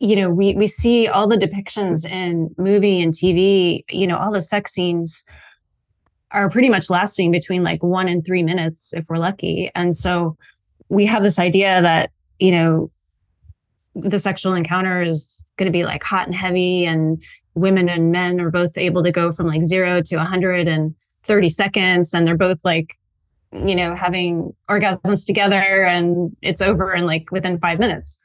you know, we we see all the depictions in movie and TV, you know, all the sex scenes are pretty much lasting between like 1 and 3 minutes if we're lucky. And so we have this idea that, you know, the sexual encounter is going to be like hot and heavy and women and men are both able to go from like 0 to 130 seconds and they're both like you know having orgasms together and it's over in like within 5 minutes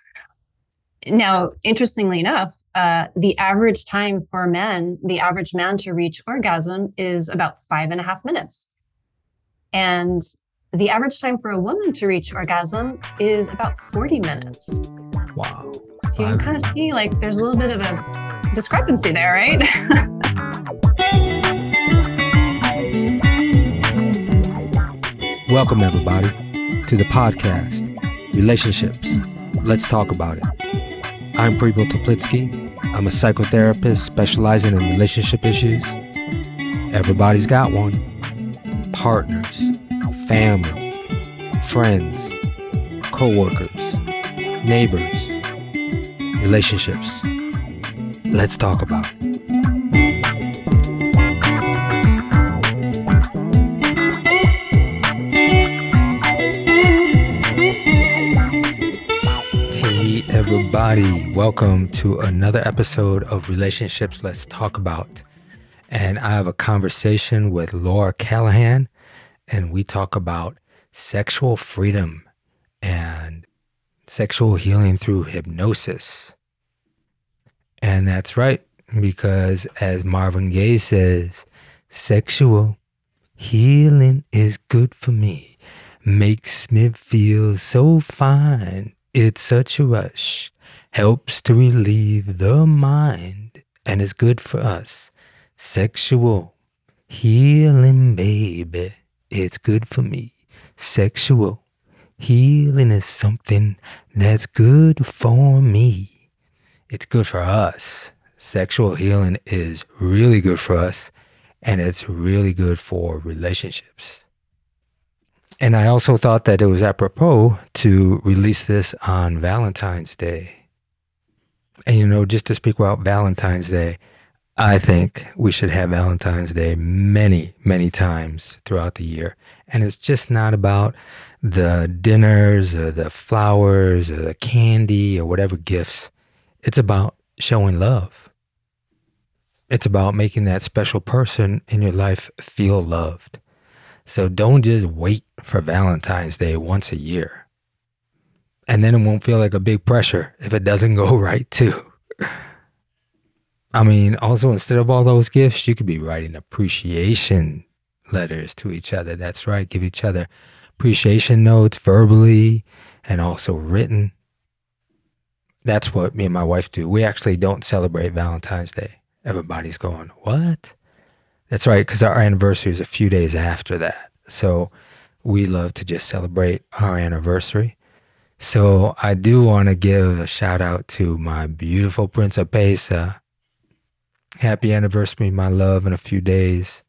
now, interestingly enough, uh, the average time for men, the average man to reach orgasm is about five and a half minutes. And the average time for a woman to reach orgasm is about 40 minutes. Wow. So you can kind of see like there's a little bit of a discrepancy there, right? Welcome, everybody, to the podcast, Relationships. Let's talk about it. I'm Preble Toplitsky. I'm a psychotherapist specializing in relationship issues. Everybody's got one. Partners, family, friends, co-workers, neighbors, relationships. Let's talk about it. Everybody. Welcome to another episode of Relationships Let's Talk About. And I have a conversation with Laura Callahan, and we talk about sexual freedom and sexual healing through hypnosis. And that's right, because as Marvin Gaye says, sexual healing is good for me, makes me feel so fine it's such a rush, helps to relieve the mind, and is good for us. Sexual healing, baby. It's good for me. Sexual healing is something that's good for me. It's good for us. Sexual healing is really good for us, and it's really good for relationships. And I also thought that it was apropos to release this on Valentine's Day. And, you know, just to speak about Valentine's Day, I think we should have Valentine's Day many, many times throughout the year. And it's just not about the dinners or the flowers or the candy or whatever gifts. It's about showing love. It's about making that special person in your life feel loved. So don't just wait for Valentine's Day once a year. And then it won't feel like a big pressure if it doesn't go right, too. I mean, also, instead of all those gifts, you could be writing appreciation letters to each other. That's right. Give each other appreciation notes verbally and also written. That's what me and my wife do. We actually don't celebrate Valentine's Day. Everybody's going, What? That's right, because our anniversary is a few days after that. So we love to just celebrate our anniversary. So I do want to give a shout out to my beautiful Principessa. Happy anniversary, my love, in a few days.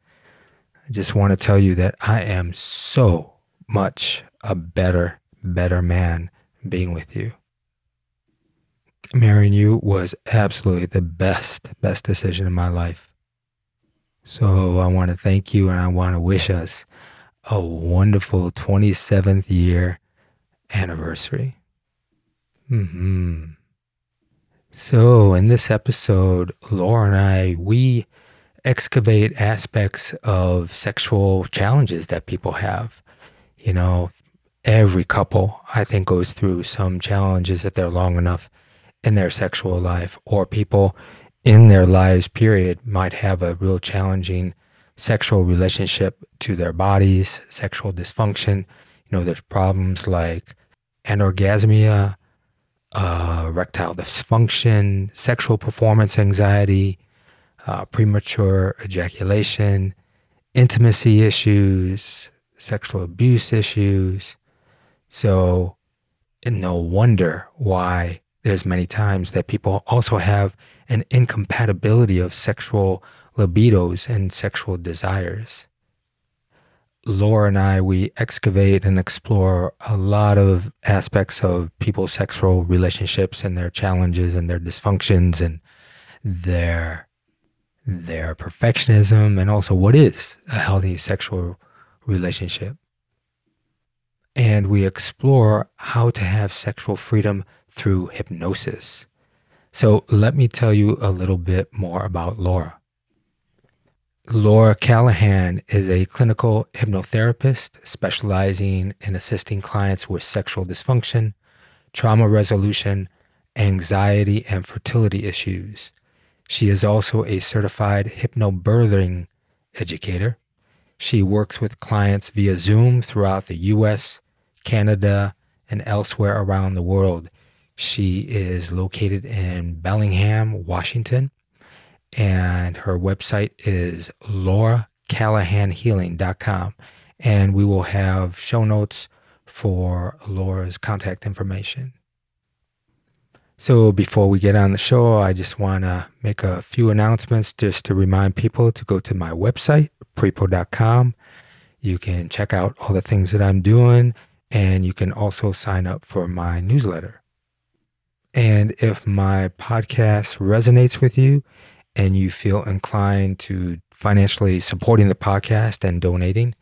I just want to tell you that I am so much a better, better man being with you. Marrying you was absolutely the best, best decision in my life. So I want to thank you and I want to wish us a wonderful 27th year anniversary. hmm So in this episode, Laura and I, we excavate aspects of sexual challenges that people have. You know, every couple, I think, goes through some challenges if they're long enough in their sexual life, or people in their lives, period, might have a real challenging sexual relationship to their bodies, sexual dysfunction. You know, there's problems like anorgasmia, uh, erectile dysfunction, sexual performance anxiety, uh, premature ejaculation, intimacy issues, sexual abuse issues. So, no wonder why there's many times that people also have an incompatibility of sexual libidos and sexual desires. Laura and I, we excavate and explore a lot of aspects of people's sexual relationships and their challenges and their dysfunctions and their their perfectionism and also what is a healthy sexual relationship. And we explore how to have sexual freedom through hypnosis. So let me tell you a little bit more about Laura. Laura Callahan is a clinical hypnotherapist specializing in assisting clients with sexual dysfunction, trauma resolution, anxiety, and fertility issues. She is also a certified hypnobirthing educator. She works with clients via Zoom throughout the US, Canada, and elsewhere around the world. She is located in Bellingham, Washington and her website is lauracallahanhealing.com. And we will have show notes for Laura's contact information. So before we get on the show, I just want to make a few announcements just to remind people to go to my website, prepo.com. You can check out all the things that I'm doing, and you can also sign up for my newsletter. And if my podcast resonates with you and you feel inclined to financially supporting the podcast and donating,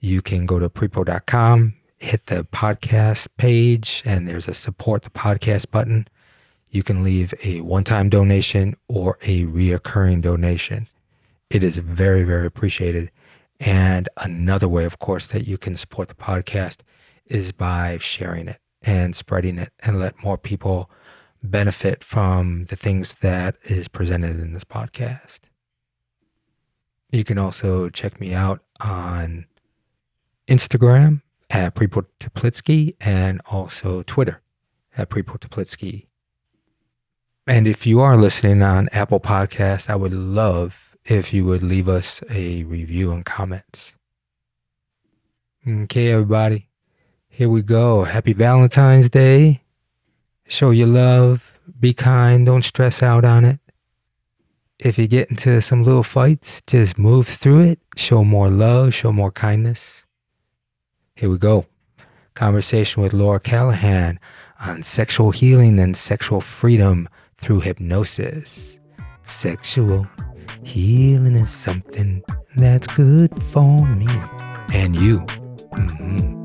you can go to prepo.com, hit the podcast page, and there's a support the podcast button. You can leave a one time donation or a reoccurring donation. It is very, very appreciated. And another way, of course, that you can support the podcast is by sharing it and spreading it and let more people benefit from the things that is presented in this podcast. You can also check me out on Instagram at Prepo and also Twitter at Prepo. And if you are listening on Apple Podcasts, I would love if you would leave us a review and comments. Okay, everybody, here we go. Happy Valentine's Day. Show your love. Be kind. Don't stress out on it. If you get into some little fights, just move through it. Show more love. Show more kindness. Here we go. Conversation with Laura Callahan on sexual healing and sexual freedom through hypnosis. Sexual healing is something that's good for me and you. Mm-hmm.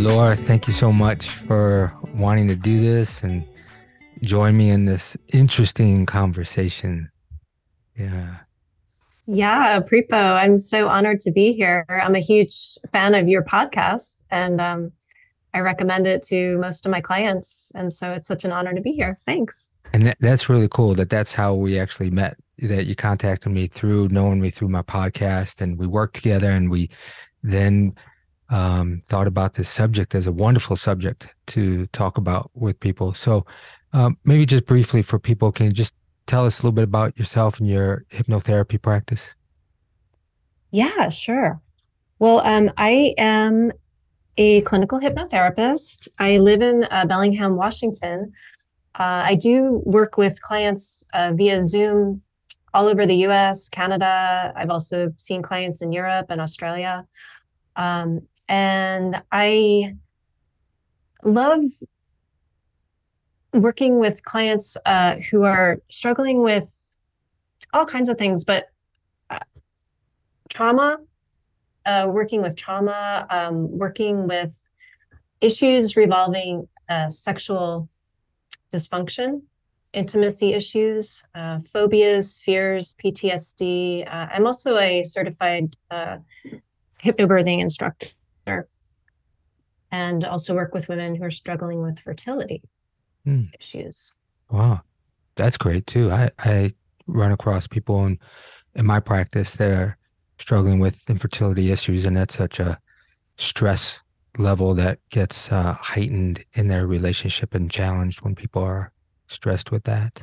Laura, thank you so much for wanting to do this and join me in this interesting conversation. Yeah. Yeah, Prepo, I'm so honored to be here. I'm a huge fan of your podcast and um, I recommend it to most of my clients. And so it's such an honor to be here. Thanks. And that's really cool that that's how we actually met, that you contacted me through knowing me through my podcast and we worked together and we then um, thought about this subject as a wonderful subject to talk about with people. So, um, maybe just briefly for people, can you just tell us a little bit about yourself and your hypnotherapy practice? Yeah, sure. Well, um, I am a clinical hypnotherapist. I live in uh, Bellingham, Washington. Uh, I do work with clients uh, via Zoom all over the US, Canada. I've also seen clients in Europe and Australia. Um, and I love working with clients uh, who are struggling with all kinds of things, but uh, trauma, uh, working with trauma, um, working with issues revolving uh, sexual dysfunction, intimacy issues, uh, phobias, fears, PTSD. Uh, I'm also a certified hypnobirthing instructor and also work with women who are struggling with fertility mm. issues. Wow, that's great too. I, I run across people in, in my practice that are struggling with infertility issues, and that's such a stress level that gets uh, heightened in their relationship and challenged when people are stressed with that.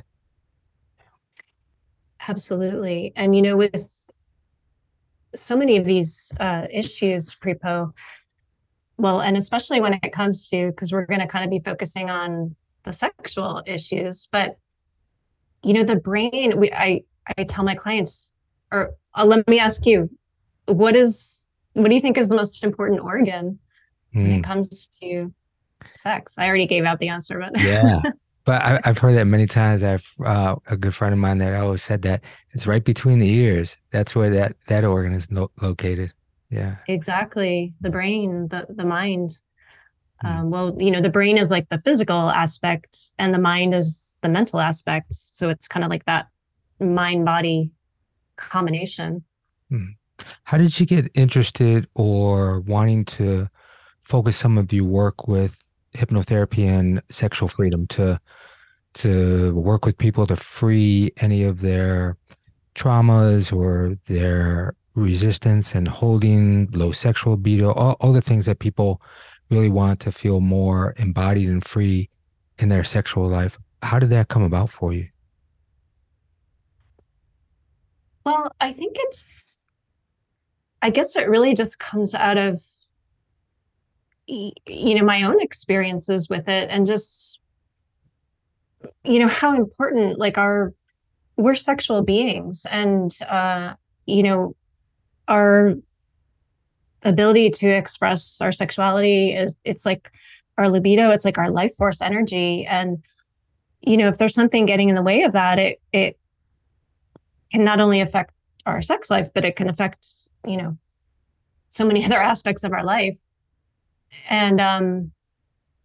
Absolutely. And, you know, with so many of these uh, issues, Prepo, well, and especially when it comes to, because we're going to kind of be focusing on the sexual issues, but you know, the brain, we, I, I tell my clients, or uh, let me ask you, what is, what do you think is the most important organ mm. when it hmm. comes to sex? I already gave out the answer, but yeah. But I, have heard that many times. I've uh, a good friend of mine that always said that it's right between the ears. That's where that that organ is lo- located. Yeah. Exactly. The brain, the the mind. Mm. Um, well, you know, the brain is like the physical aspect, and the mind is the mental aspect. So it's kind of like that mind body combination. Mm. How did you get interested or wanting to focus some of your work with hypnotherapy and sexual freedom to to work with people to free any of their traumas or their resistance and holding low sexual libido all, all the things that people really want to feel more embodied and free in their sexual life. How did that come about for you? Well i think it's i guess it really just comes out of you know my own experiences with it and just you know how important like our we're sexual beings and uh you know our ability to express our sexuality is it's like our libido it's like our life force energy. And you know if there's something getting in the way of that it it can not only affect our sex life but it can affect you know so many other aspects of our life. And, um,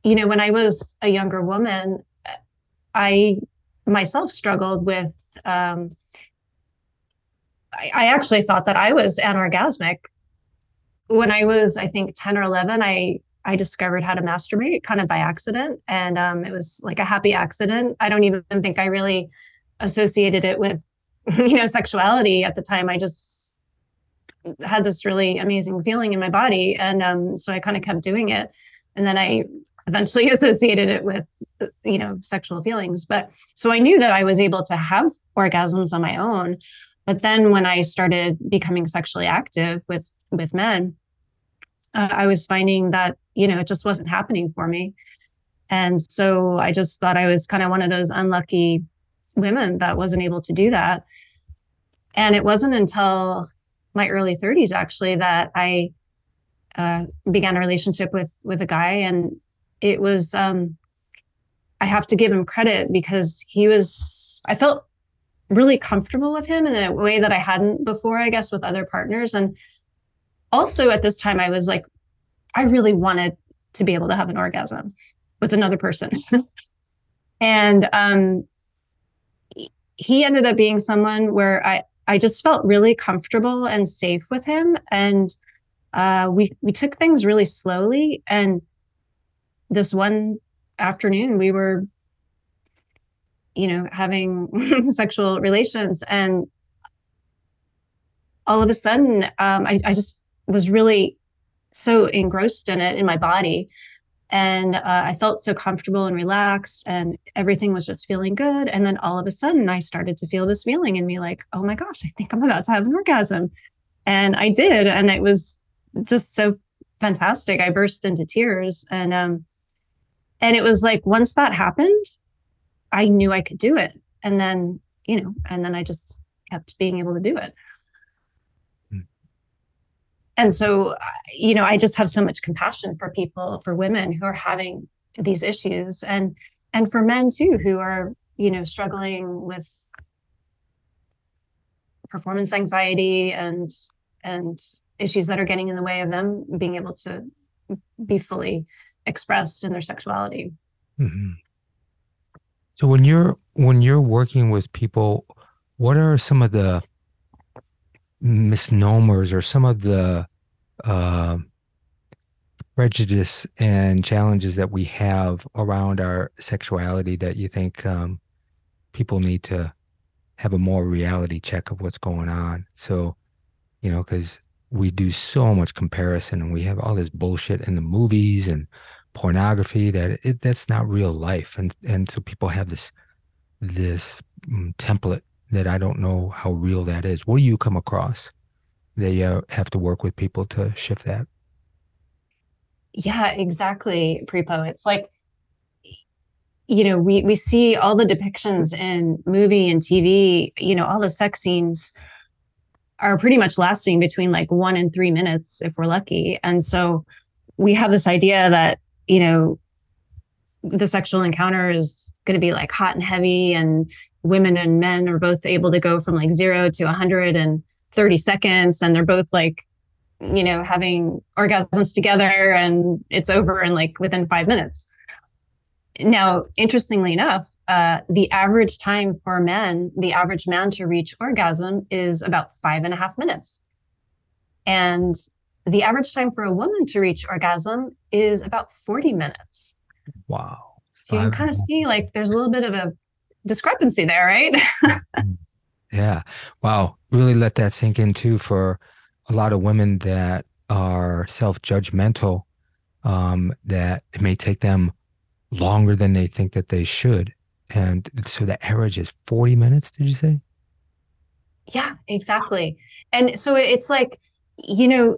you know, when I was a younger woman, I myself struggled with, um, I, actually thought that I was anorgasmic. When I was, I think, 10 or 11, I, I discovered how to masturbate kind of by accident. And um, it was like a happy accident. I don't even think I really associated it with, you know, sexuality at the time. I just had this really amazing feeling in my body. And um, so I kind of kept doing it. And then I eventually associated it with, you know, sexual feelings. But so I knew that I was able to have orgasms on my own. But then when I started becoming sexually active with with men, uh, I was finding that you know it just wasn't happening for me, and so I just thought I was kind of one of those unlucky women that wasn't able to do that. And it wasn't until my early 30s actually that I uh, began a relationship with with a guy, and it was um, I have to give him credit because he was I felt really comfortable with him in a way that I hadn't before, I guess, with other partners, and also at this time I was like, I really wanted to be able to have an orgasm with another person, and um, he ended up being someone where I I just felt really comfortable and safe with him. And uh, we we took things really slowly. And this one afternoon, we were, you know, having sexual relations, and all of a sudden, um, I, I just was really so engrossed in it in my body and uh, I felt so comfortable and relaxed, and everything was just feeling good. And then all of a sudden, I started to feel this feeling in me like, oh my gosh, I think I'm about to have an orgasm. And I did. And it was just so fantastic. I burst into tears. And, um, and it was like, once that happened, I knew I could do it. And then, you know, and then I just kept being able to do it and so you know i just have so much compassion for people for women who are having these issues and and for men too who are you know struggling with performance anxiety and and issues that are getting in the way of them being able to be fully expressed in their sexuality mm-hmm. So when you're when you're working with people what are some of the misnomers or some of the uh, prejudice and challenges that we have around our sexuality that you think um, people need to have a more reality check of what's going on. So, you know, because we do so much comparison and we have all this bullshit in the movies and pornography that it, that's not real life, and and so people have this this um, template that I don't know how real that is. What do you come across? They have to work with people to shift that. Yeah, exactly, Prepo. It's like, you know, we we see all the depictions in movie and TV, you know, all the sex scenes are pretty much lasting between like one and three minutes if we're lucky. And so we have this idea that, you know, the sexual encounter is going to be like hot and heavy and women and men are both able to go from like zero to 130 seconds and they're both like you know having orgasms together and it's over in like within five minutes. Now interestingly enough uh, the average time for men the average man to reach orgasm is about five and a half minutes. And the average time for a woman to reach orgasm is about 40 minutes wow so you can kind of see like there's a little bit of a discrepancy there, right? yeah. Wow. Really let that sink in too for a lot of women that are self judgmental, um, that it may take them longer than they think that they should. And so the average is 40 minutes, did you say? Yeah, exactly. And so it's like, you know,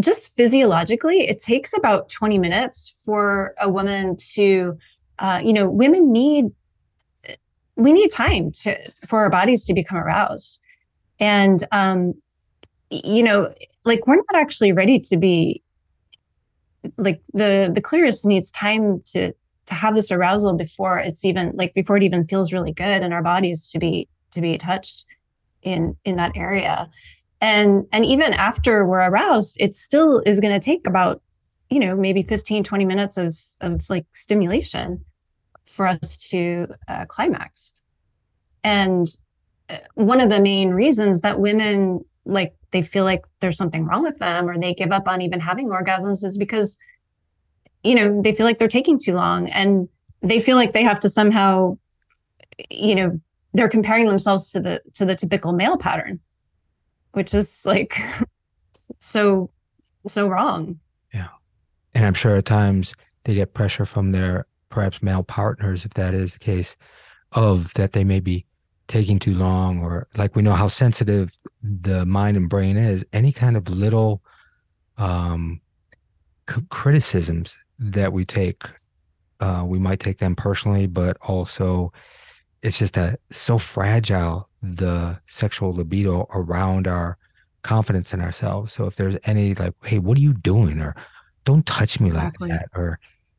just physiologically, it takes about 20 minutes for a woman to, uh, you know, women need we need time to for our bodies to become aroused. And um you know like we're not actually ready to be like the the clitoris needs time to to have this arousal before it's even like before it even feels really good in our bodies to be to be touched in in that area and and even after we're aroused it still is going to take about you know maybe 15 20 minutes of of like stimulation for us to uh, climax. And uh, one of the main reasons that women like they feel like there's something wrong with them or they give up on even having orgasms is because you know they feel like they're taking too long and they feel like they have to somehow you know they're comparing themselves to the to the typical male pattern which is like so so wrong yeah and i'm sure at times they get pressure from their perhaps male partners, if that is the case, of that they may be taking too long, or like we know how sensitive the mind and brain is. Any kind of little um, c- criticisms that we take, uh, we might take them personally, but also it's just that so fragile the sexual libido around our confidence in ourselves. So if there's any like, hey, what are you doing? Or don't touch me exactly. like that. Or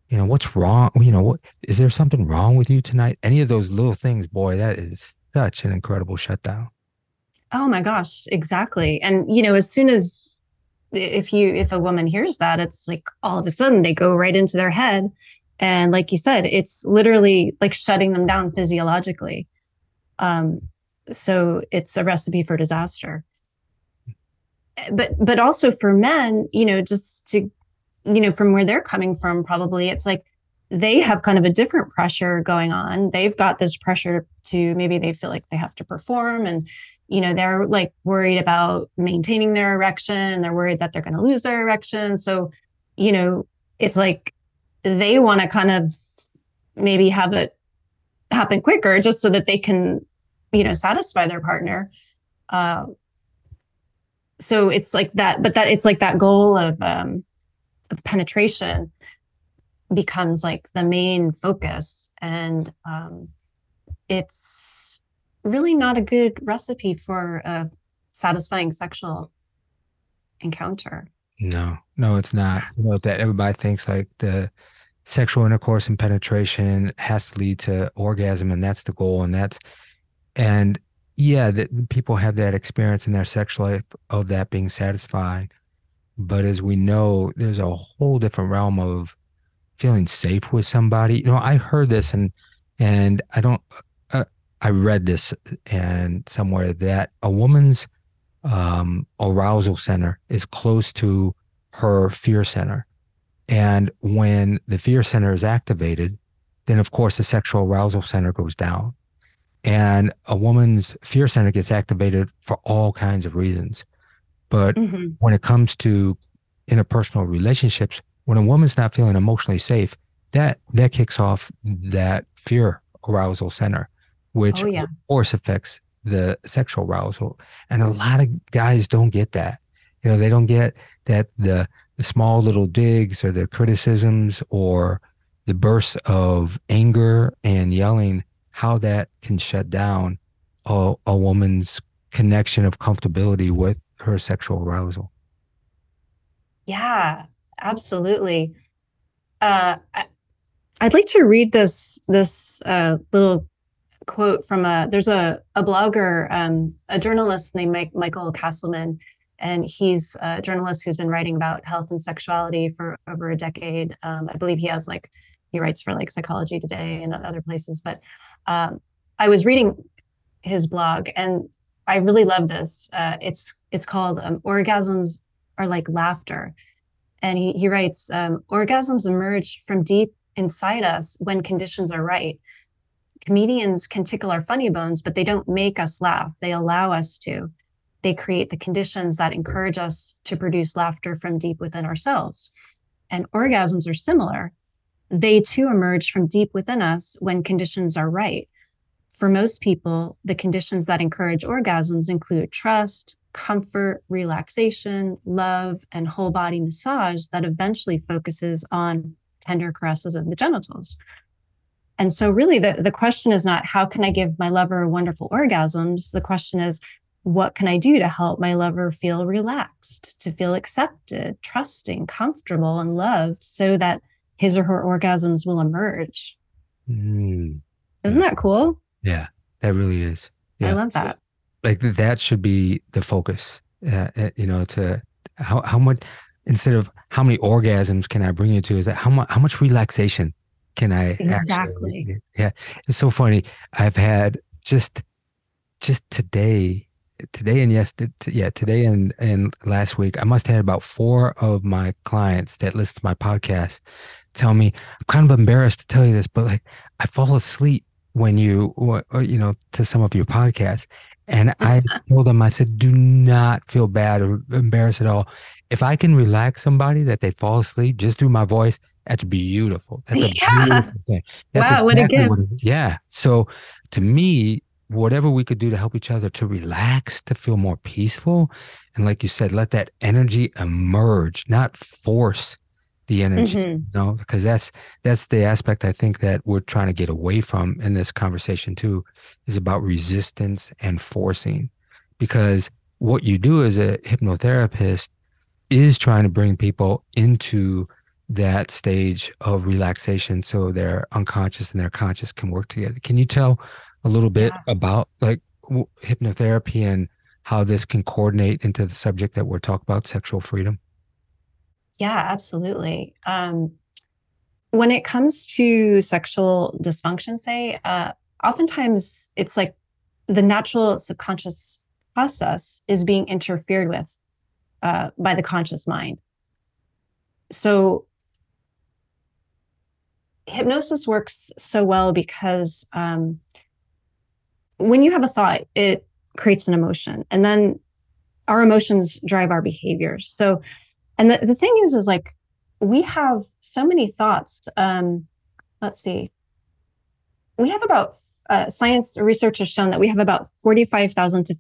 you know, what's wrong? You know, what is there something wrong with you tonight? Any of those little things, boy, that is such an incredible shutdown. Oh my gosh, exactly. And you know, as soon as if you if a woman hears that, it's like all of a sudden they go right into their head. And like you said, it's literally like shutting them down physiologically. Um, so it's a recipe for disaster. But but also for men, you know, just to you know, from where they're coming from, probably it's like they have kind of a different pressure going on. They've got this pressure to maybe they feel like they have to perform and you know they're like worried about maintaining their erection they're worried that they're going to lose their erection so you know it's like they want to kind of maybe have it happen quicker just so that they can you know satisfy their partner. Uh, so it's like that but that it's like that goal of um, of penetration becomes like the main focus. And um, it's really not a good recipe for a satisfying sexual encounter. No. No it's not. You know that everybody thinks like the sexual intercourse and penetration has to lead to orgasm and that's the goal and that's and yeah that people have that experience in their sexual life of that being satisfied but as we know, there's a whole different realm of feeling safe with somebody. You know, I heard this and and I don't. Uh, I read this and somewhere that a woman's um, arousal center is close to her fear center, and when the fear center is activated, then of course the sexual arousal center goes down, and a woman's fear center gets activated for all kinds of reasons. But mm-hmm. when it comes to interpersonal relationships, when a woman's not feeling emotionally safe, that that kicks off that fear arousal center, which oh, yeah. of course affects the sexual arousal. And a lot of guys don't get that. You know, they don't get that the the small little digs or the criticisms or the bursts of anger and yelling, how that can shut down a, a woman's connection of comfortability with her sexual arousal. Yeah, absolutely. Uh, I, would like to read this this uh, little quote from a there's a a blogger, um, a journalist named Mike, Michael Castleman, and he's a journalist who's been writing about health and sexuality for over a decade. Um, I believe he has like he writes for like Psychology Today and other places. But um, I was reading his blog, and I really love this. Uh, it's it's called um, "Orgasms Are Like Laughter," and he he writes, um, "Orgasms emerge from deep inside us when conditions are right." Comedians can tickle our funny bones, but they don't make us laugh. They allow us to they create the conditions that encourage us to produce laughter from deep within ourselves. And orgasms are similar. They too emerge from deep within us when conditions are right. For most people, the conditions that encourage orgasms include trust, comfort, relaxation, love, and whole body massage that eventually focuses on tender caresses of the genitals. And so, really, the, the question is not how can I give my lover wonderful orgasms? The question is what can I do to help my lover feel relaxed, to feel accepted, trusting, comfortable, and loved so that his or her orgasms will emerge? Mm. Isn't that cool? Yeah, that really is. Yeah. I love that. Like that should be the focus, uh, uh, you know, to how, how much, instead of how many orgasms can I bring you to, is that how much, how much relaxation can I exactly? Actually, yeah. It's so funny. I've had just, just today, today and yes, yeah, today and and last week, I must have had about four of my clients that listen to my podcast tell me, I'm kind of embarrassed to tell you this, but like I fall asleep when you, or, or uh, you know, to some of your podcasts. And I mm-hmm. told them, I said, do not feel bad or embarrassed at all. If I can relax somebody that they fall asleep just through my voice, that's beautiful. That's a yeah. beautiful thing. That's wow, exactly what a gift. Yeah. So to me, whatever we could do to help each other to relax, to feel more peaceful. And like you said, let that energy emerge, not force the energy, mm-hmm. you know, because that's that's the aspect I think that we're trying to get away from in this conversation too, is about resistance and forcing. Because what you do as a hypnotherapist is trying to bring people into that stage of relaxation so their unconscious and their conscious can work together. Can you tell a little bit yeah. about like w- hypnotherapy and how this can coordinate into the subject that we're talking about, sexual freedom? Yeah, absolutely. Um, when it comes to sexual dysfunction, say, uh, oftentimes it's like the natural subconscious process is being interfered with uh, by the conscious mind. So hypnosis works so well because um, when you have a thought, it creates an emotion. And then our emotions drive our behaviors. So, and the, the thing is, is like we have so many thoughts. Um, let's see. We have about uh, science research has shown that we have about 45,000 to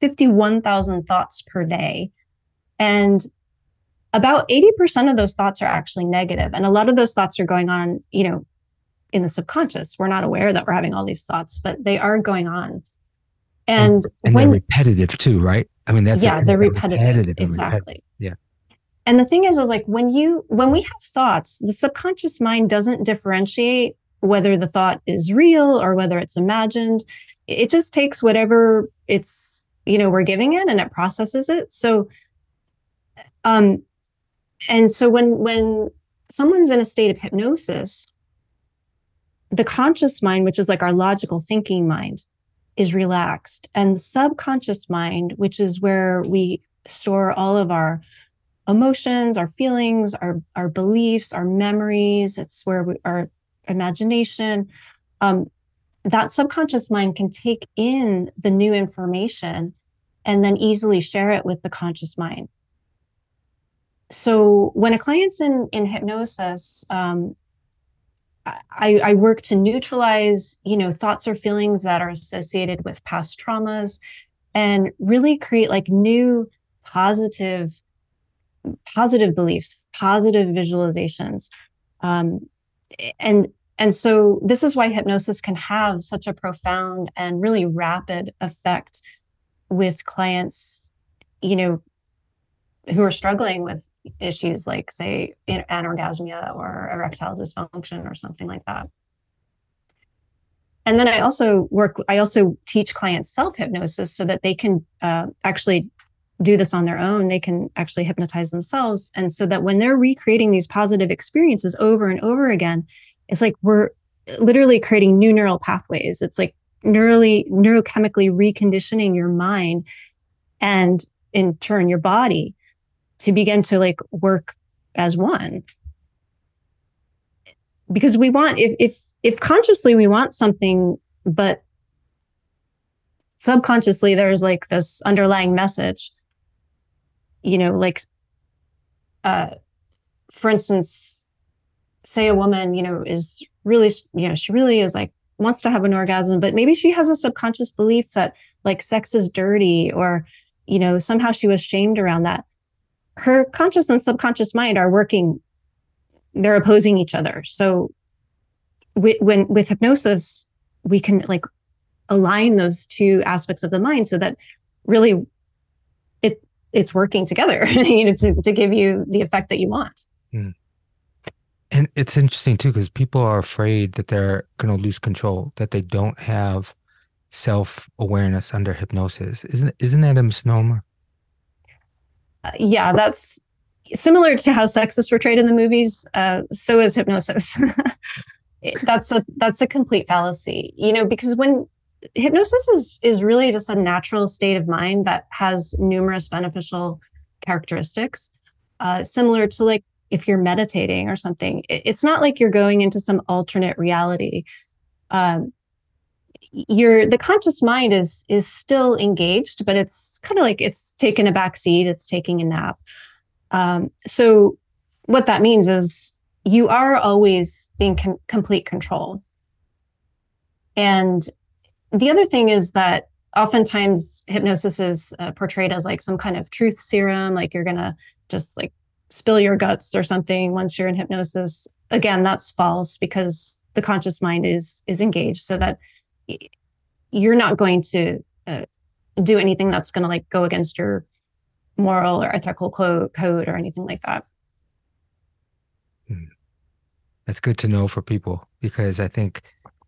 51,000 thoughts per day. And about 80% of those thoughts are actually negative. And a lot of those thoughts are going on, you know, in the subconscious. We're not aware that we're having all these thoughts, but they are going on. And, and, when, they're repetitive too, right? I mean, that's yeah, they're repetitive. repetitive exactly. Repetitive. And the thing is, is like when you when we have thoughts, the subconscious mind doesn't differentiate whether the thought is real or whether it's imagined. It just takes whatever it's you know we're giving it and it processes it. So, um, and so when when someone's in a state of hypnosis, the conscious mind, which is like our logical thinking mind, is relaxed. And the subconscious mind, which is where we store all of our emotions, our feelings, our, our beliefs, our memories, it's where we, our imagination, um, that subconscious mind can take in the new information and then easily share it with the conscious mind. So when a client's in, in hypnosis, um, I, I work to neutralize, you know, thoughts or feelings that are associated with past traumas and really create like new positive positive beliefs, positive visualizations. Um, and and so this is why hypnosis can have such a profound and really rapid effect with clients, you know, who are struggling with issues like say anorgasmia or erectile dysfunction or something like that. And then I also work, I also teach clients self hypnosis so that they can uh, actually do this on their own. They can actually hypnotize themselves. And so that when they're recreating these positive experiences over and over again, it's like we're literally creating new neural pathways. It's like neurally, neurochemically reconditioning your mind and in turn your body to begin to like work as one because we want if if if consciously we want something but subconsciously there's like this underlying message you know like uh for instance say a woman you know is really you know she really is like wants to have an orgasm but maybe she has a subconscious belief that like sex is dirty or you know somehow she was shamed around that. Her conscious and subconscious mind are working they're opposing each other. So when with hypnosis we can like align those two aspects of the mind so that really it's working together you know to, to give you the effect that you want. Mm. and it's interesting too because people are afraid that they're going to lose control that they don't have self-awareness under hypnosis. Isn't isn't that a misnomer? Uh, yeah that's similar to how sex is portrayed in the movies uh, so is hypnosis. That's a that's a complete fallacy you know because when hypnosis is is really just a natural state of mind that has numerous beneficial characteristics uh, similar to like if you're meditating or something it's not like you're going into some alternate reality um, your the conscious mind is is still engaged but it's kind of like it's taken a back seat it's taking a nap um, so what that means is you are always in complete control. And the other thing is that oftentimes hypnosis is uh, portrayed as like some kind of truth serum, like you're going to just like spill your guts or something once you're in hypnosis. Again, that's false because the conscious mind is is engaged so that you're not going to uh, do anything that's going to like go against your moral or ethical code or anything like that. Hmm that's good to know for people because I think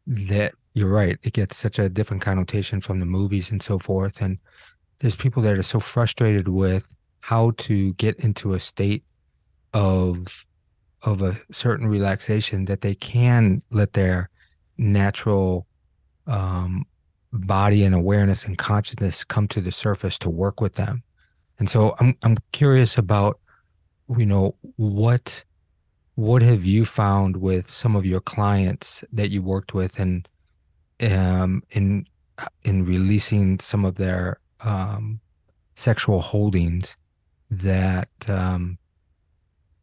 that you're right. It gets such a different connotation from the movies and so forth. And there's people that are so frustrated with how to get into a state of of a certain relaxation that they can let their natural um, body and awareness and consciousness come to the surface to work with them. And so I'm I'm curious about you know what what have you found with some of your clients that you worked with and um, in in releasing some of their um, sexual holdings that um,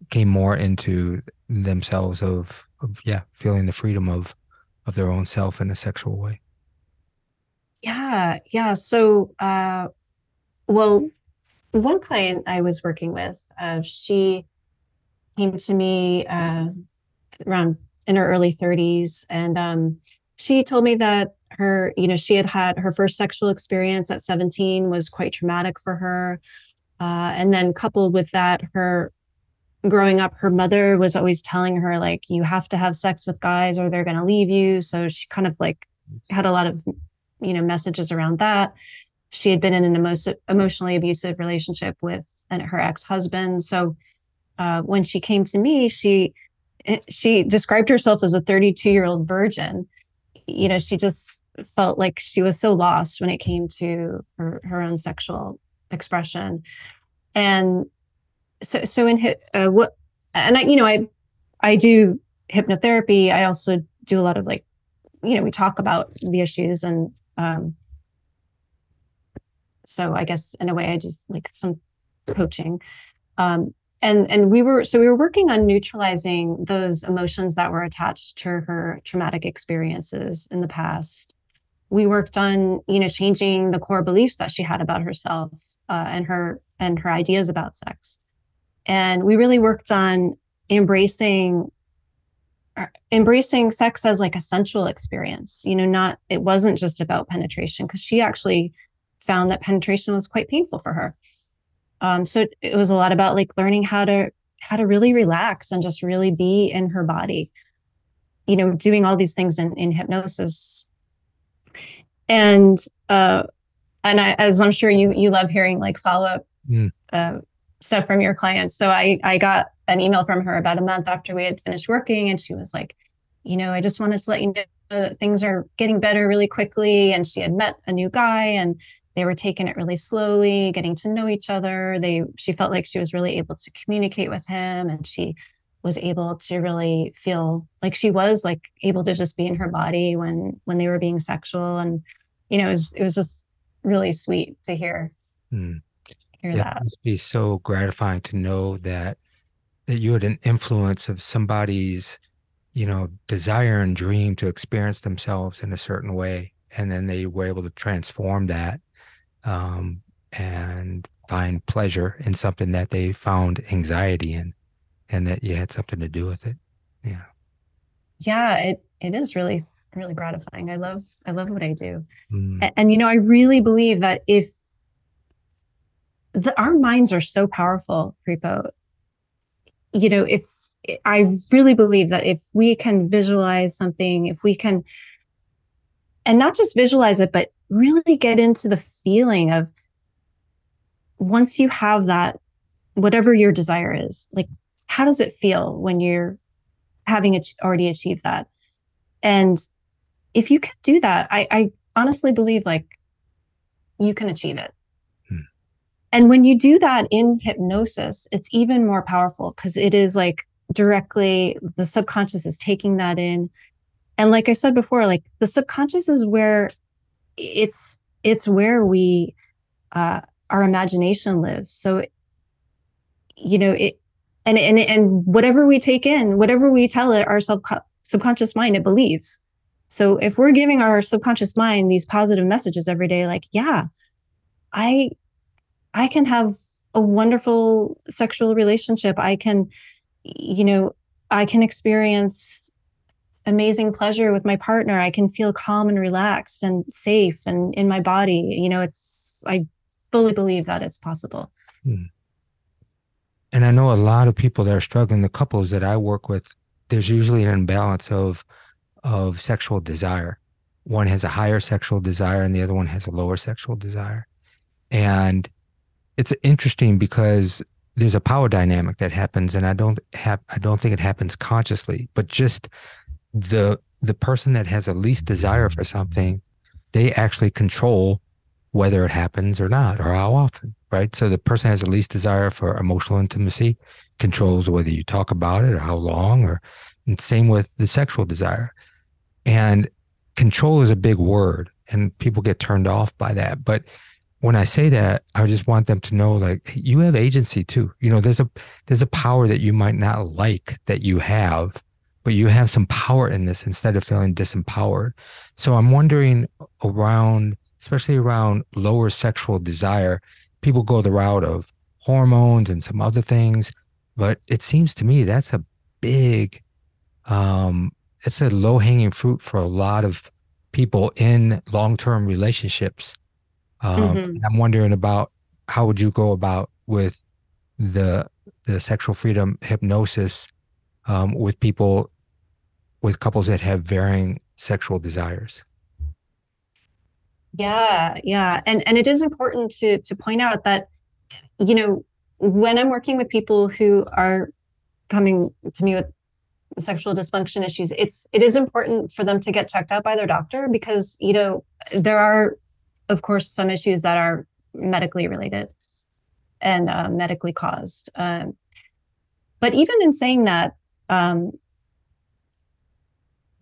came more into themselves of, of yeah feeling the freedom of of their own self in a sexual way. Yeah yeah. So uh well one client i was working with uh she came to me uh, around in her early 30s, and um, she told me that her, you know, she had had her first sexual experience at 17 was quite traumatic for her, uh, and then coupled with that, her growing up, her mother was always telling her like, you have to have sex with guys or they're going to leave you. So she kind of like had a lot of, you know, messages around that. She had been in an emo- emotionally abusive relationship with her ex husband. So uh, when she came to me, she eh, she described herself as a 32 year old virgin. You know, she just felt like she was so lost when it came to her, her own sexual expression. And so, so in uh, what, and I, you know, I, I do hypnotherapy. I also do a lot of like, you know, we talk about the issues and, um, so I guess in a way I just like some coaching. Um, and and we were so we were working on neutralizing those emotions that were attached to her traumatic experiences in the past. We worked on you know changing the core beliefs that she had about herself uh, and her and her ideas about sex. And we really worked on embracing uh, embracing sex as like a sensual experience you know not it wasn't just about penetration because she actually found that penetration was quite painful for her um, so it, it was a lot about like learning how to how to really relax and just really be in her body. You know doing all these things in, in hypnosis. And uh and I, as i'm sure you you love hearing like follow-up mm. uh, stuff from your clients. So i i got an email from her about a month after we had finished working and she was like you know i just wanted to let you know that things are getting better really quickly and she had met a new guy and they were taking it really slowly getting to know each other. They she felt like she was really able to communicate with him and she was able to really feel like she was like able to just be in her body when when they were being sexual. And you know it was, it was just really sweet to hear hmm. hear yeah, that. it must be so gratifying to know that that you had an influence of somebody's you know desire and dream to experience themselves in a certain way and then they were able to transform that um, and find pleasure in something that they found anxiety in and that you had something to do with it. Yeah. Yeah, it it is really really gratifying. I love I love what I do. Mm. And, and, you know, I really believe that if the, our minds are so powerful, Prepo, you know, if I really believe that if we can visualize something, if we can and not just visualize it, but really get into the feeling of once you have that whatever your desire is, like how does it feel when you're having it already achieved that? And if you can do that, I, I honestly believe like you can achieve it. Hmm. And when you do that in hypnosis, it's even more powerful because it is like directly the subconscious is taking that in. And like I said before, like the subconscious is where it's it's where we uh our imagination lives. So you know, it and and and whatever we take in, whatever we tell it, our sub subconscious mind it believes. So if we're giving our subconscious mind these positive messages every day, like, yeah, I I can have a wonderful sexual relationship. I can, you know, I can experience amazing pleasure with my partner. I can feel calm and relaxed and safe and in my body. You know, it's I fully believe that it's possible. Hmm and I know a lot of people that are struggling, the couples that I work with, there's usually an imbalance of of sexual desire. One has a higher sexual desire and the other one has a lower sexual desire. And it's interesting because there's a power dynamic that happens and I don't have I don't think it happens consciously, but just the the person that has the least desire for something, they actually control whether it happens or not or how often right? So the person has the least desire for emotional intimacy, controls whether you talk about it or how long, or and same with the sexual desire. And control is a big word, and people get turned off by that. But when I say that, I just want them to know like you have agency too. You know, there's a there's a power that you might not like that you have, but you have some power in this instead of feeling disempowered. So I'm wondering around, especially around lower sexual desire, people go the route of hormones and some other things, but it seems to me that's a big, um, it's a low hanging fruit for a lot of people in long term relationships. Um, mm-hmm. I'm wondering about how would you go about with the the sexual freedom hypnosis um, with people with couples that have varying sexual desires. Yeah, yeah. And and it is important to to point out that you know, when I'm working with people who are coming to me with sexual dysfunction issues, it's it is important for them to get checked out by their doctor because, you know, there are of course some issues that are medically related and uh, medically caused. Um, but even in saying that, um,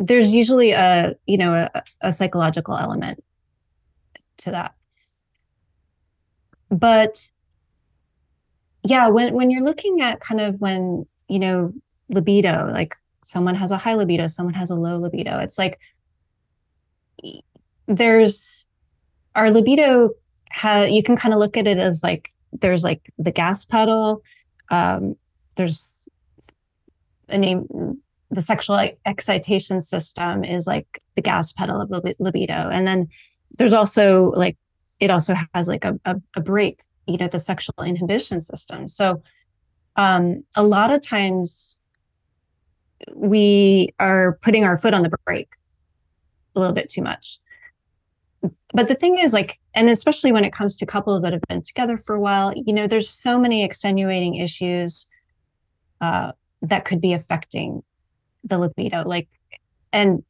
there's usually a you know a, a psychological element to that. But yeah, when when you're looking at kind of when, you know, libido, like someone has a high libido, someone has a low libido, it's like there's our libido ha- you can kind of look at it as like there's like the gas pedal um, there's a name the sexual excitation system is like the gas pedal of the libido. And then there's also like it also has like a, a, a brake you know the sexual inhibition system. So um a lot of times we are putting our foot on the brake a little bit too much. But the thing is like and especially when it comes to couples that have been together for a while you know there's so many extenuating issues uh, that could be affecting the libido like and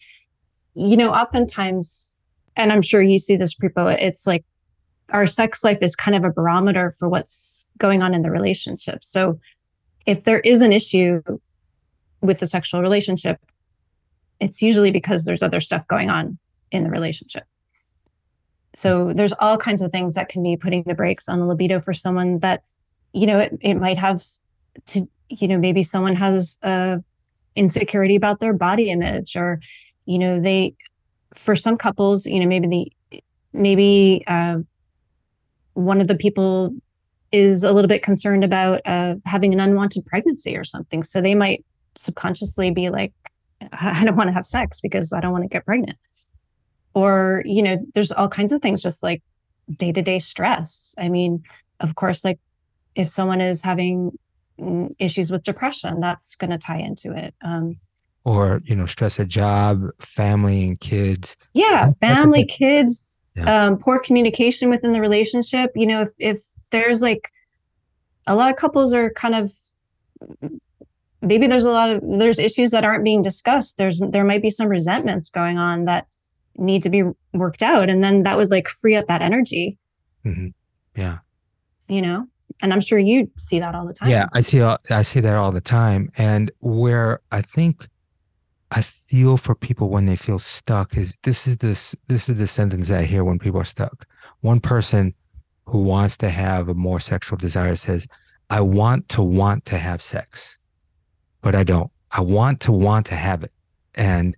you know oftentimes and i'm sure you see this prepo it's like our sex life is kind of a barometer for what's going on in the relationship. So if there is an issue with the sexual relationship it's usually because there's other stuff going on in the relationship. So there's all kinds of things that can be putting the brakes on the libido for someone that you know it, it might have to you know maybe someone has a insecurity about their body image or you know they for some couples you know maybe the maybe uh, one of the people is a little bit concerned about uh, having an unwanted pregnancy or something. So they might subconsciously be like i don't want to have sex because i don't want to get pregnant. Or you know there's all kinds of things just like day-to-day stress. I mean of course like if someone is having issues with depression that's going to tie into it um, or you know stress at job family and kids. Yeah family kids yeah. Um, poor communication within the relationship you know if if there's like a lot of couples are kind of maybe there's a lot of there's issues that aren't being discussed there's there might be some resentments going on that need to be worked out and then that would like free up that energy. Mm-hmm. yeah. You know and i'm sure you see that all the time. Yeah i see i see that all the time. And where i think i feel for people when they feel stuck is this is this this is the sentence i hear when people are stuck. One person who wants to have a more sexual desire says i want to want to have sex but i don't. I want to want to have it. And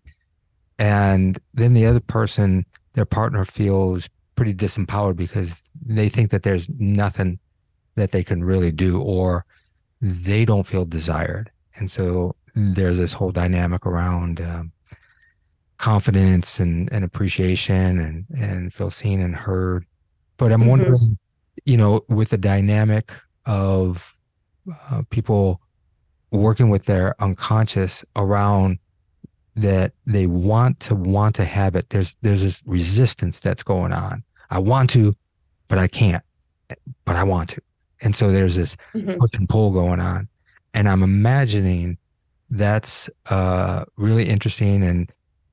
and then the other person their partner feels pretty disempowered because they think that there's nothing that they can really do or they don't feel desired. And so there's this whole dynamic around um, confidence and, and appreciation and and feel seen and heard. But i'm mm-hmm. wondering you know with the dynamic of uh, people working with their unconscious around that they want to want to have it there's there's this resistance that's going on. I want to but i can't. But i want to and so there's this mm-hmm. push and pull going on. And i'm imagining that's a really interesting and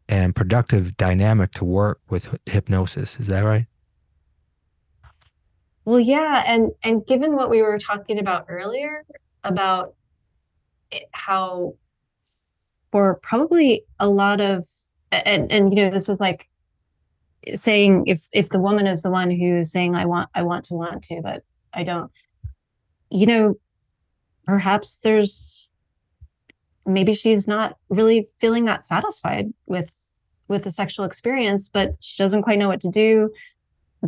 and productive dynamic to work with hypnosis. Is that right? Well yeah and and given what we were talking about earlier about it, how for probably a lot of and and you know this is like saying if if the woman is the one who's saying i want i want to want to but i don't you know perhaps there's maybe she's not really feeling that satisfied with with the sexual experience but she doesn't quite know what to do.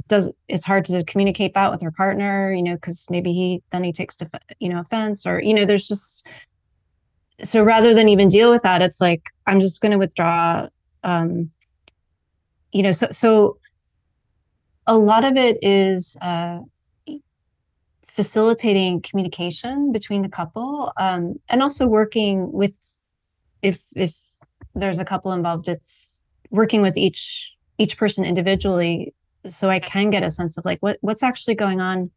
Does it's hard to communicate that with her partner you know because maybe he then he takes def- you know offense or you know there's just so rather than even deal with that it's like i'm just going to withdraw um you know so so a lot of it is uh facilitating communication between the couple um and also working with if if there's a couple involved it's working with each each person individually so i can get a sense of like what what's actually going on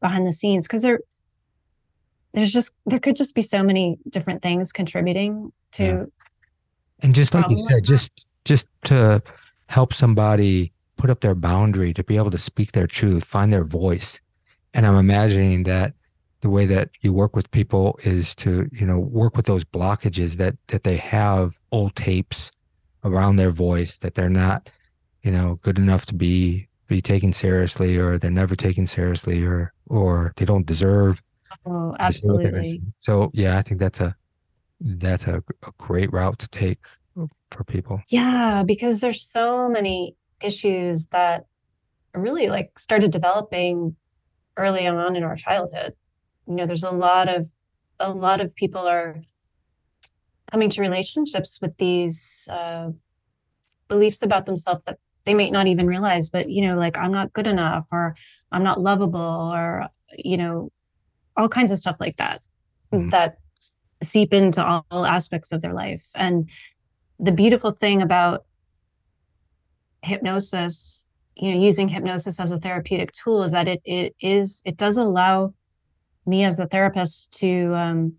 behind the scenes because there there's just there could just be so many different things contributing to yeah. and just like you said just just to help somebody put up their boundary to be able to speak their truth find their voice and i'm imagining that the way that you work with people is to you know work with those blockages that that they have old tapes around their voice that they're not you know good enough to be be taken seriously or they're never taken seriously or or they don't deserve Oh, absolutely. So yeah, I think that's a that's a, a great route to take for people. Yeah, because there's so many issues that really like started developing early on in our childhood. you know, there's a lot of a lot of people are coming to relationships with these uh, beliefs about themselves that they may not even realize, but you know, like I'm not good enough or I'm not lovable or you know, all kinds of stuff like that mm. that seep into all, all aspects of their life. And the beautiful thing about hypnosis, you know, using hypnosis as a therapeutic tool is that it it is it does allow me as a therapist to um,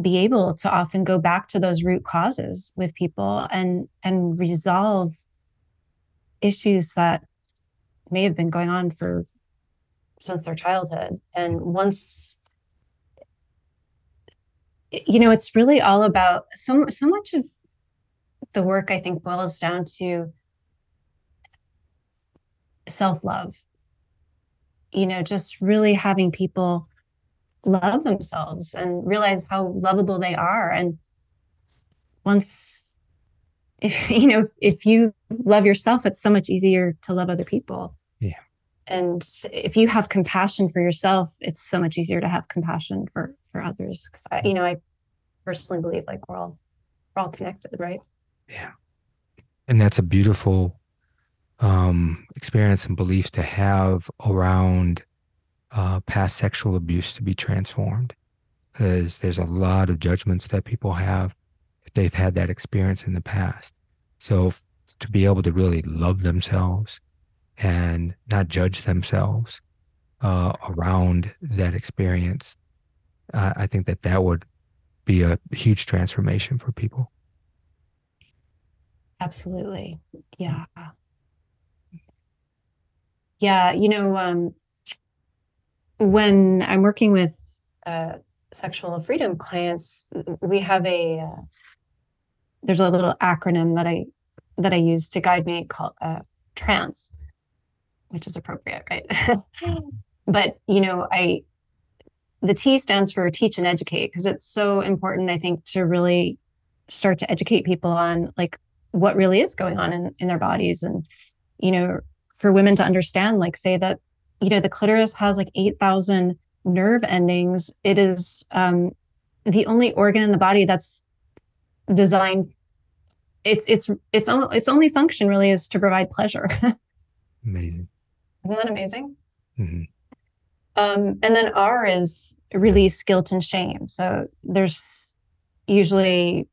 be able to often go back to those root causes with people and and resolve issues that may have been going on for since their childhood. And once you know it's really all about so so much of the work i think boils down to self-love. You know just really having people love themselves and realize how lovable they are. And once if you know if you love yourself it's so much easier to love other people. Yeah. And if you have compassion for yourself it's so much easier to have compassion for for others. Because i you know i personally believe like we're all we're all connected right? Yeah. And that's a beautiful um experience and beliefs to have around uh, past sexual abuse to be transformed because there's a lot of judgments that people have if they've had that experience in the past. So to be able to really love themselves and not judge themselves uh, around that experience, I think that that would be a huge transformation for people. Absolutely. Yeah. Yeah. You know, um, when I'm working with uh, sexual freedom clients, we have a uh, there's a little acronym that I that I use to guide me called uh, TRANCE, which is appropriate, right? but you know, I the T stands for teach and educate because it's so important, I think, to really start to educate people on like what really is going on in, in their bodies and you know for women to understand like say that you know, the clitoris has like 8,000 nerve endings. It is um, the only organ in the body that's designed. It's it's its own its only function really is to provide pleasure. amazing. Isn't that amazing? Mm-hmm. Um, and then R is release guilt and shame. So there's usually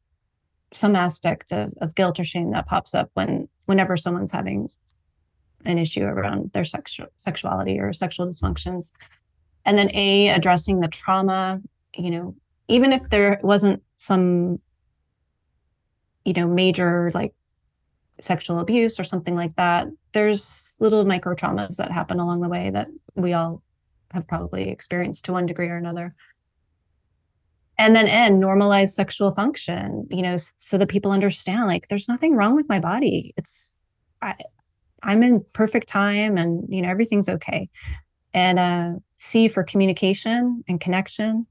some aspect of, of guilt or shame that pops up when whenever someone's having an issue around their sexual sexuality or sexual dysfunctions. And then A, addressing the trauma, you know, even if there wasn't some, you know, major like sexual abuse or something like that, there's little micro traumas that happen along the way that we all have probably experienced to one degree or another. And then N, normalize sexual function, you know, so that people understand like there's nothing wrong with my body. It's I, I'm in perfect time and you know everything's okay. And uh, C for communication and connection,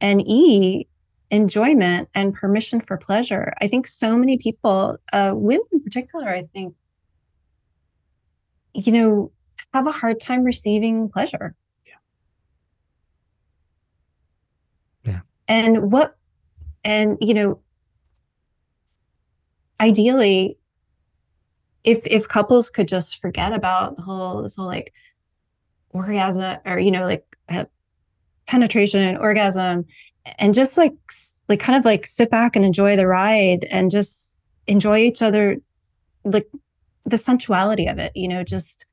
and E enjoyment and permission for pleasure. I think so many people, uh, women in particular, I think, you know, have a hard time receiving pleasure. Yeah. Yeah. And what, and you know, ideally, if if couples could just forget about the whole this whole like orgasm or you know like uh, penetration and orgasm and just like like kind of like sit back and enjoy the ride and just enjoy each other like the sensuality of it you know just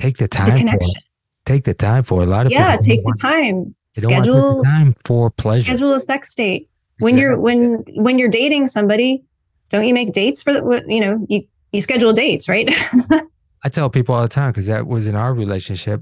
take the time the connection. Take the time for a lot of yeah take the time. schedule the time for pleasure. schedule a sex date. When exactly. you're when when you're dating somebody don't you make dates for the you know you you schedule dates, right? I tell people all the time because that was in our relationship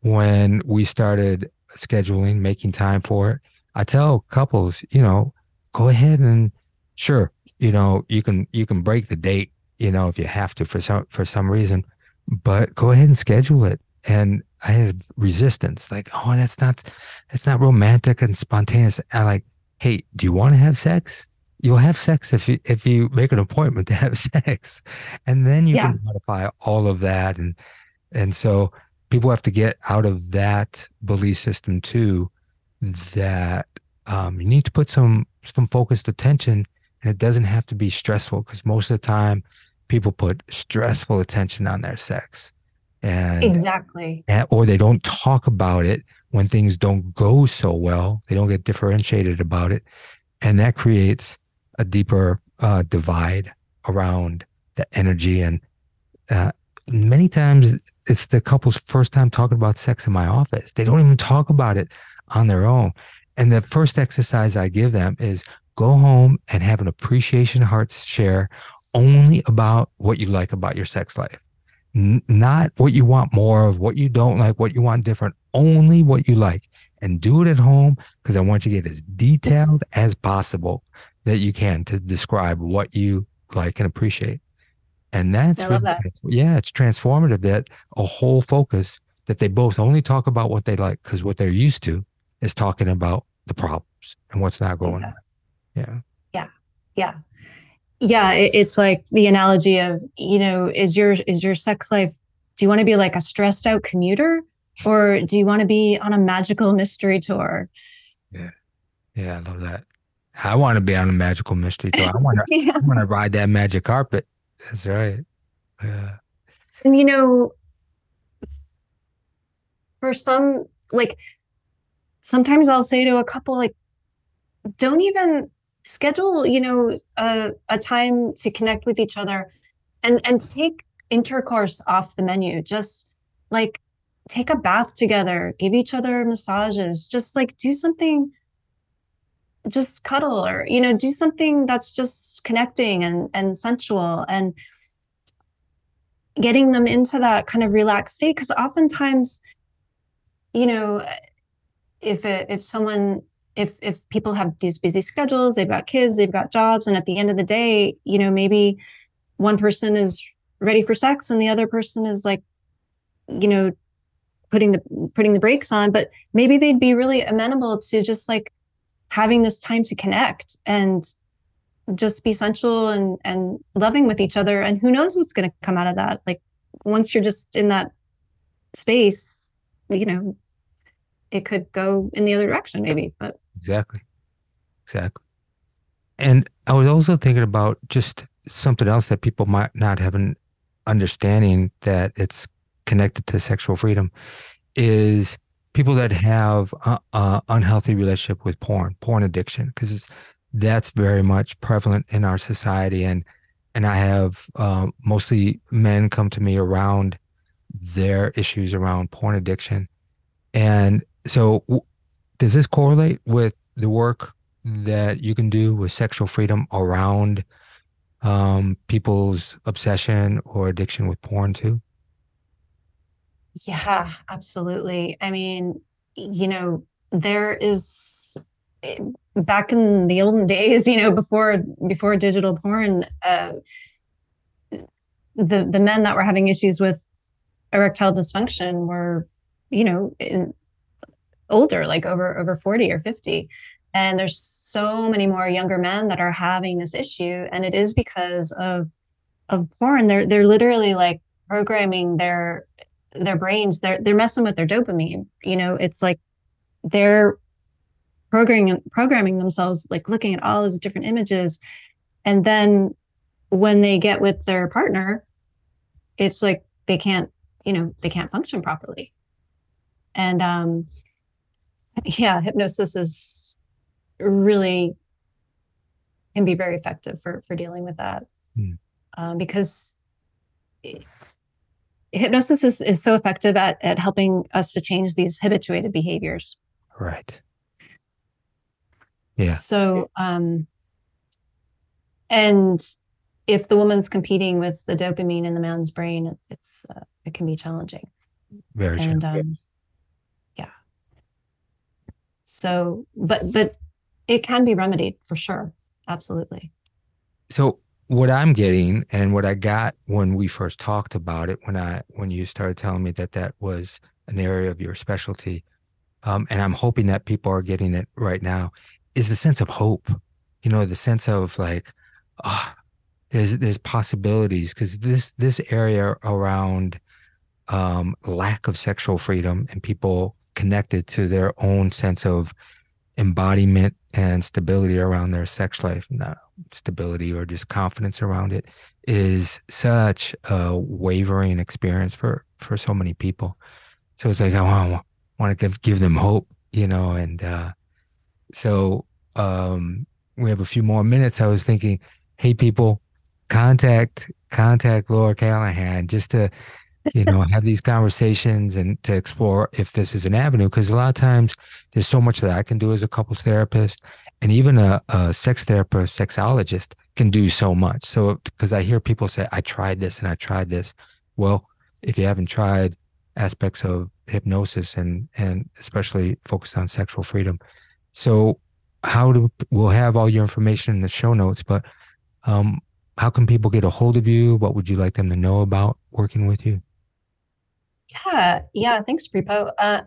when we started scheduling, making time for it. I tell couples, you know, go ahead and sure, you know, you can you can break the date, you know, if you have to for some for some reason, but go ahead and schedule it. And I had resistance, like, oh, that's not that's not romantic and spontaneous. I like, hey, do you want to have sex? You'll have sex if you if you make an appointment to have sex. And then you yeah. can modify all of that. And and so people have to get out of that belief system too that um, you need to put some some focused attention and it doesn't have to be stressful because most of the time people put stressful attention on their sex. And exactly. and, or they don't talk about it when things don't go so well. They don't get differentiated about it. And that creates a deeper uh, divide around the energy and uh, many times it's the couple's first time talking about sex in my office. They don't even talk about it on their own. And the first exercise i give them is go home and have an appreciation heart share only about what you like about your sex life. N- not what you want more of what you don't like what you want different only what you like. And do it at home because i want you to get as detailed as possible that you can to describe what you like and appreciate. And that's I love that. yeah it's transformative that a whole focus that they both only talk about what they like because what they're used to is talking about the problems and what's not going Exactly. on yeah. Yeah. Yeah it, it's like the analogy of you know is your is your sex life do you want to be like a stressed out commuter or do you want to be on a magical mystery tour? Yeah. yeah i love that i want to be on a magical mystery tour. I want to yeah. I want to ride that magic carpet. That's right. Yeah. And you know for some like sometimes i'll say to a couple like don't even schedule you know a, a time to connect with each other and and take intercourse off the menu. Just like take a bath together give each other massages. Just like do something just cuddle or you know do something that's just connecting and and sensual and getting them into that kind of relaxed state. Because oftentimes you know if it, if someone if if people have these busy schedules they've got kids they've got jobs and at the end of the day you know maybe one person is ready for sex and the other person is like you know putting the putting the brakes on but maybe they'd be really amenable to just like having this time to connect and just be sensual and and loving with each other and who knows what's going to come out of that like once you're just in that space you know it could go in the other direction maybe but Exactly. Exactly. And I was also thinking about just something else that people might not have an understanding that it's connected to sexual freedom is people that have a, a unhealthy relationship with porn, porn addiction, because that's very much prevalent in our society. And and I have uh, mostly men come to me around their issues around porn addiction, and so w- does this correlate with the work that you can do with sexual freedom around um, people's obsession or addiction with porn too? Yeah absolutely. I mean you know there is eh, back in the olden days you know before before digital porn uh the the men that were having issues with erectile dysfunction were you know in, older like over over 40 or 50 and there's so many more younger men that are having this issue and it is because of of porn. They're they're literally like programming their their brains they're they're messing with their dopamine you know? It's like they're programming programming themselves like looking at all these different images. And then when they get with their partner it's like they can't you know they can't function properly. And um yeah hypnosis is really can be very effective for for dealing with that. Hmm. um, because hypnosis is, is so effective at, at helping us to change these habituated behaviors Right. Yeah. so um and if the woman's competing with the dopamine in the man's brain it's uh, it can be challenging Very true. and um yeah so but but it can be remedied for sure absolutely so what I'm getting and what I got when we first talked about it, when I when you started telling me that that was an area of your specialty, um, and I'm hoping that people are getting it right now, is the sense of hope. You know, the sense of like, ah, there's there's possibilities because this this area around um, lack of sexual freedom and people connected to their own sense of embodiment and stability around their sex life, not stability or just confidence around it, is such a wavering experience for for so many people. So it's like I want, want to give give them hope, you know. And uh, so um, we have a few more minutes. I was thinking, hey, people, contact contact Laura Callahan just to you know have these conversations and to explore if this is an avenue because a lot of times there's so much that i can do as a couples therapist and even a, a sex therapist sexologist can do so much so because i hear people say i tried this and i tried this well if you haven't tried aspects of hypnosis and and especially focused on sexual freedom so how do we'll have all your information in the show notes but um how can people get a hold of you what would you like them to know about working with you yeah, yeah. Thanks, Prepo. Uh,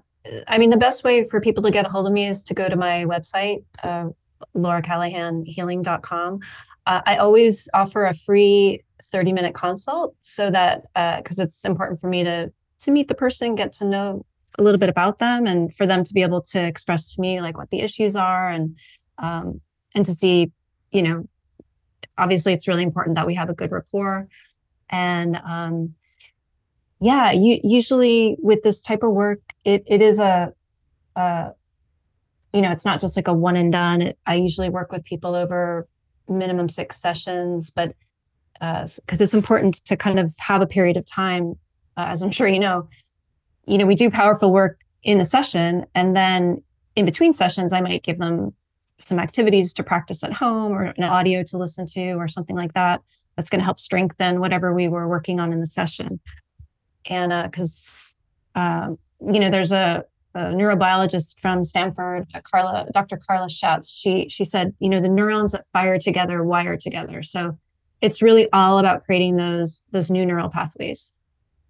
I mean, the best way for people to get a hold of me is to go to my website, uh, lauracallahanhealing.com. Uh, I always offer a free 30 minute consult so that, because uh, it's important for me to, to meet the person, get to know a little bit about them and for them to be able to express to me like what the issues are and, um, and to see, you know, obviously it's really important that we have a good rapport and, um, yeah, you usually with this type of work, it it is a, a you know, it's not just like a one and done. I usually work with people over minimum six sessions, but because uh, it's important to kind of have a period of time, uh, as I'm sure you know, you know, we do powerful work in the session, and then in between sessions, I might give them some activities to practice at home or an audio to listen to or something like that. That's going to help strengthen whatever we were working on in the session and because uh, um, you know there's a, a, neurobiologist from Stanford, Carla, Dr. Carla Shatz. She she said you know the neurons that fire together wire together. So it's really all about creating those those new neural pathways,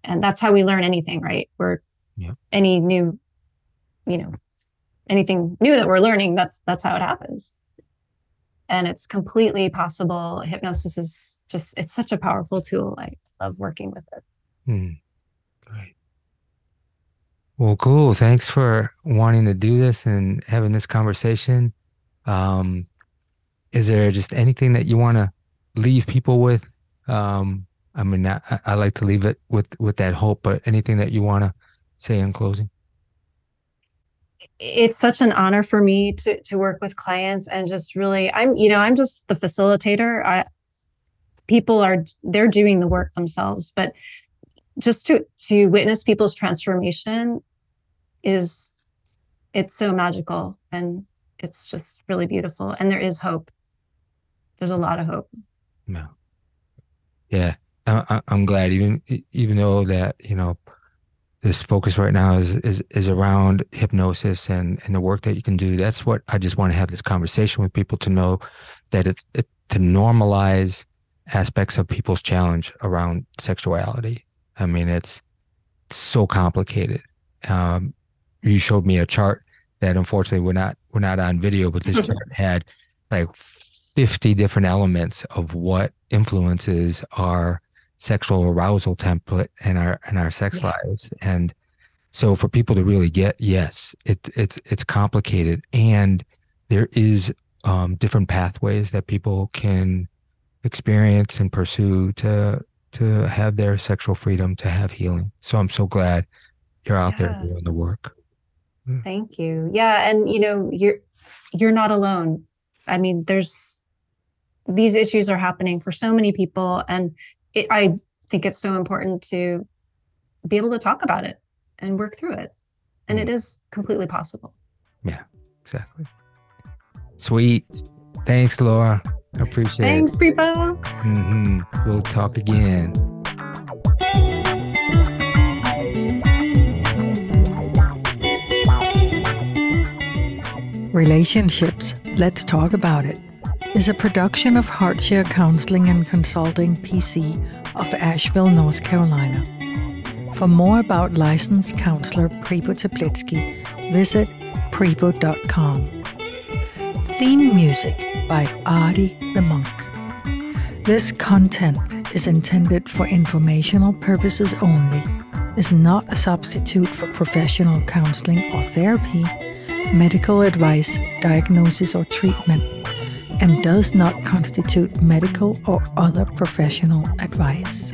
and that's how we learn anything, right? We're yeah. any new, you know, anything new that we're learning. That's that's how it happens and it's completely possible. Hypnosis is just, it's such a powerful tool. I love working with it. Hmm. Great. Well, cool. Thanks for wanting to do this and having this conversation. Um, is there just anything that you want to leave people with? Um, I mean, I, I like to leave it with with that hope, but anything that you want to say in closing? It's such an honor for me to to work with clients and just really, I'm you know, I'm just the facilitator. I people are they're doing the work themselves, but just to to witness people's transformation is it's so magical and it's just really beautiful. And there is hope. There's a lot of hope. Yeah. Yeah. I, i'm glad even even though that you know this focus right now is is is around hypnosis and and the work that you can do that's what i just want to have this conversation with people to know that it's it, to normalize aspects of people's challenge around sexuality. I mean, it's so complicated. Um, you showed me a chart that unfortunately we're not we're not on video, but this chart had like 50 different elements of what influences our sexual arousal template and our and our sex yeah. lives. And so for people to really get, yes, it, it's it's complicated, and there is um, different pathways that people can experience and pursue to to have their sexual freedom, to have healing. So I'm so glad you're out yeah. there doing the work. Mm. Thank you. Yeah, and you know, you're you're not alone. I mean, there's these issues are happening for so many people and it, I think it's so important to be able to talk about it and work through it. And mm. it is completely possible. Yeah, exactly. Sweet. Thanks, Laura. I appreciate Thanks, it. Thanks, people. Mm-hmm. We'll talk again. Relationships, Let's Talk About It, is a production of Heartshare Counseling and Consulting PC of Asheville, North Carolina. For more about licensed counselor Prepo Teplitsky, visit prepo.com. Theme music by Adi the Monk. This content is intended for informational purposes only is not a substitute for professional counseling or therapy, medical advice, diagnosis, or treatment, and does not constitute medical or other professional advice.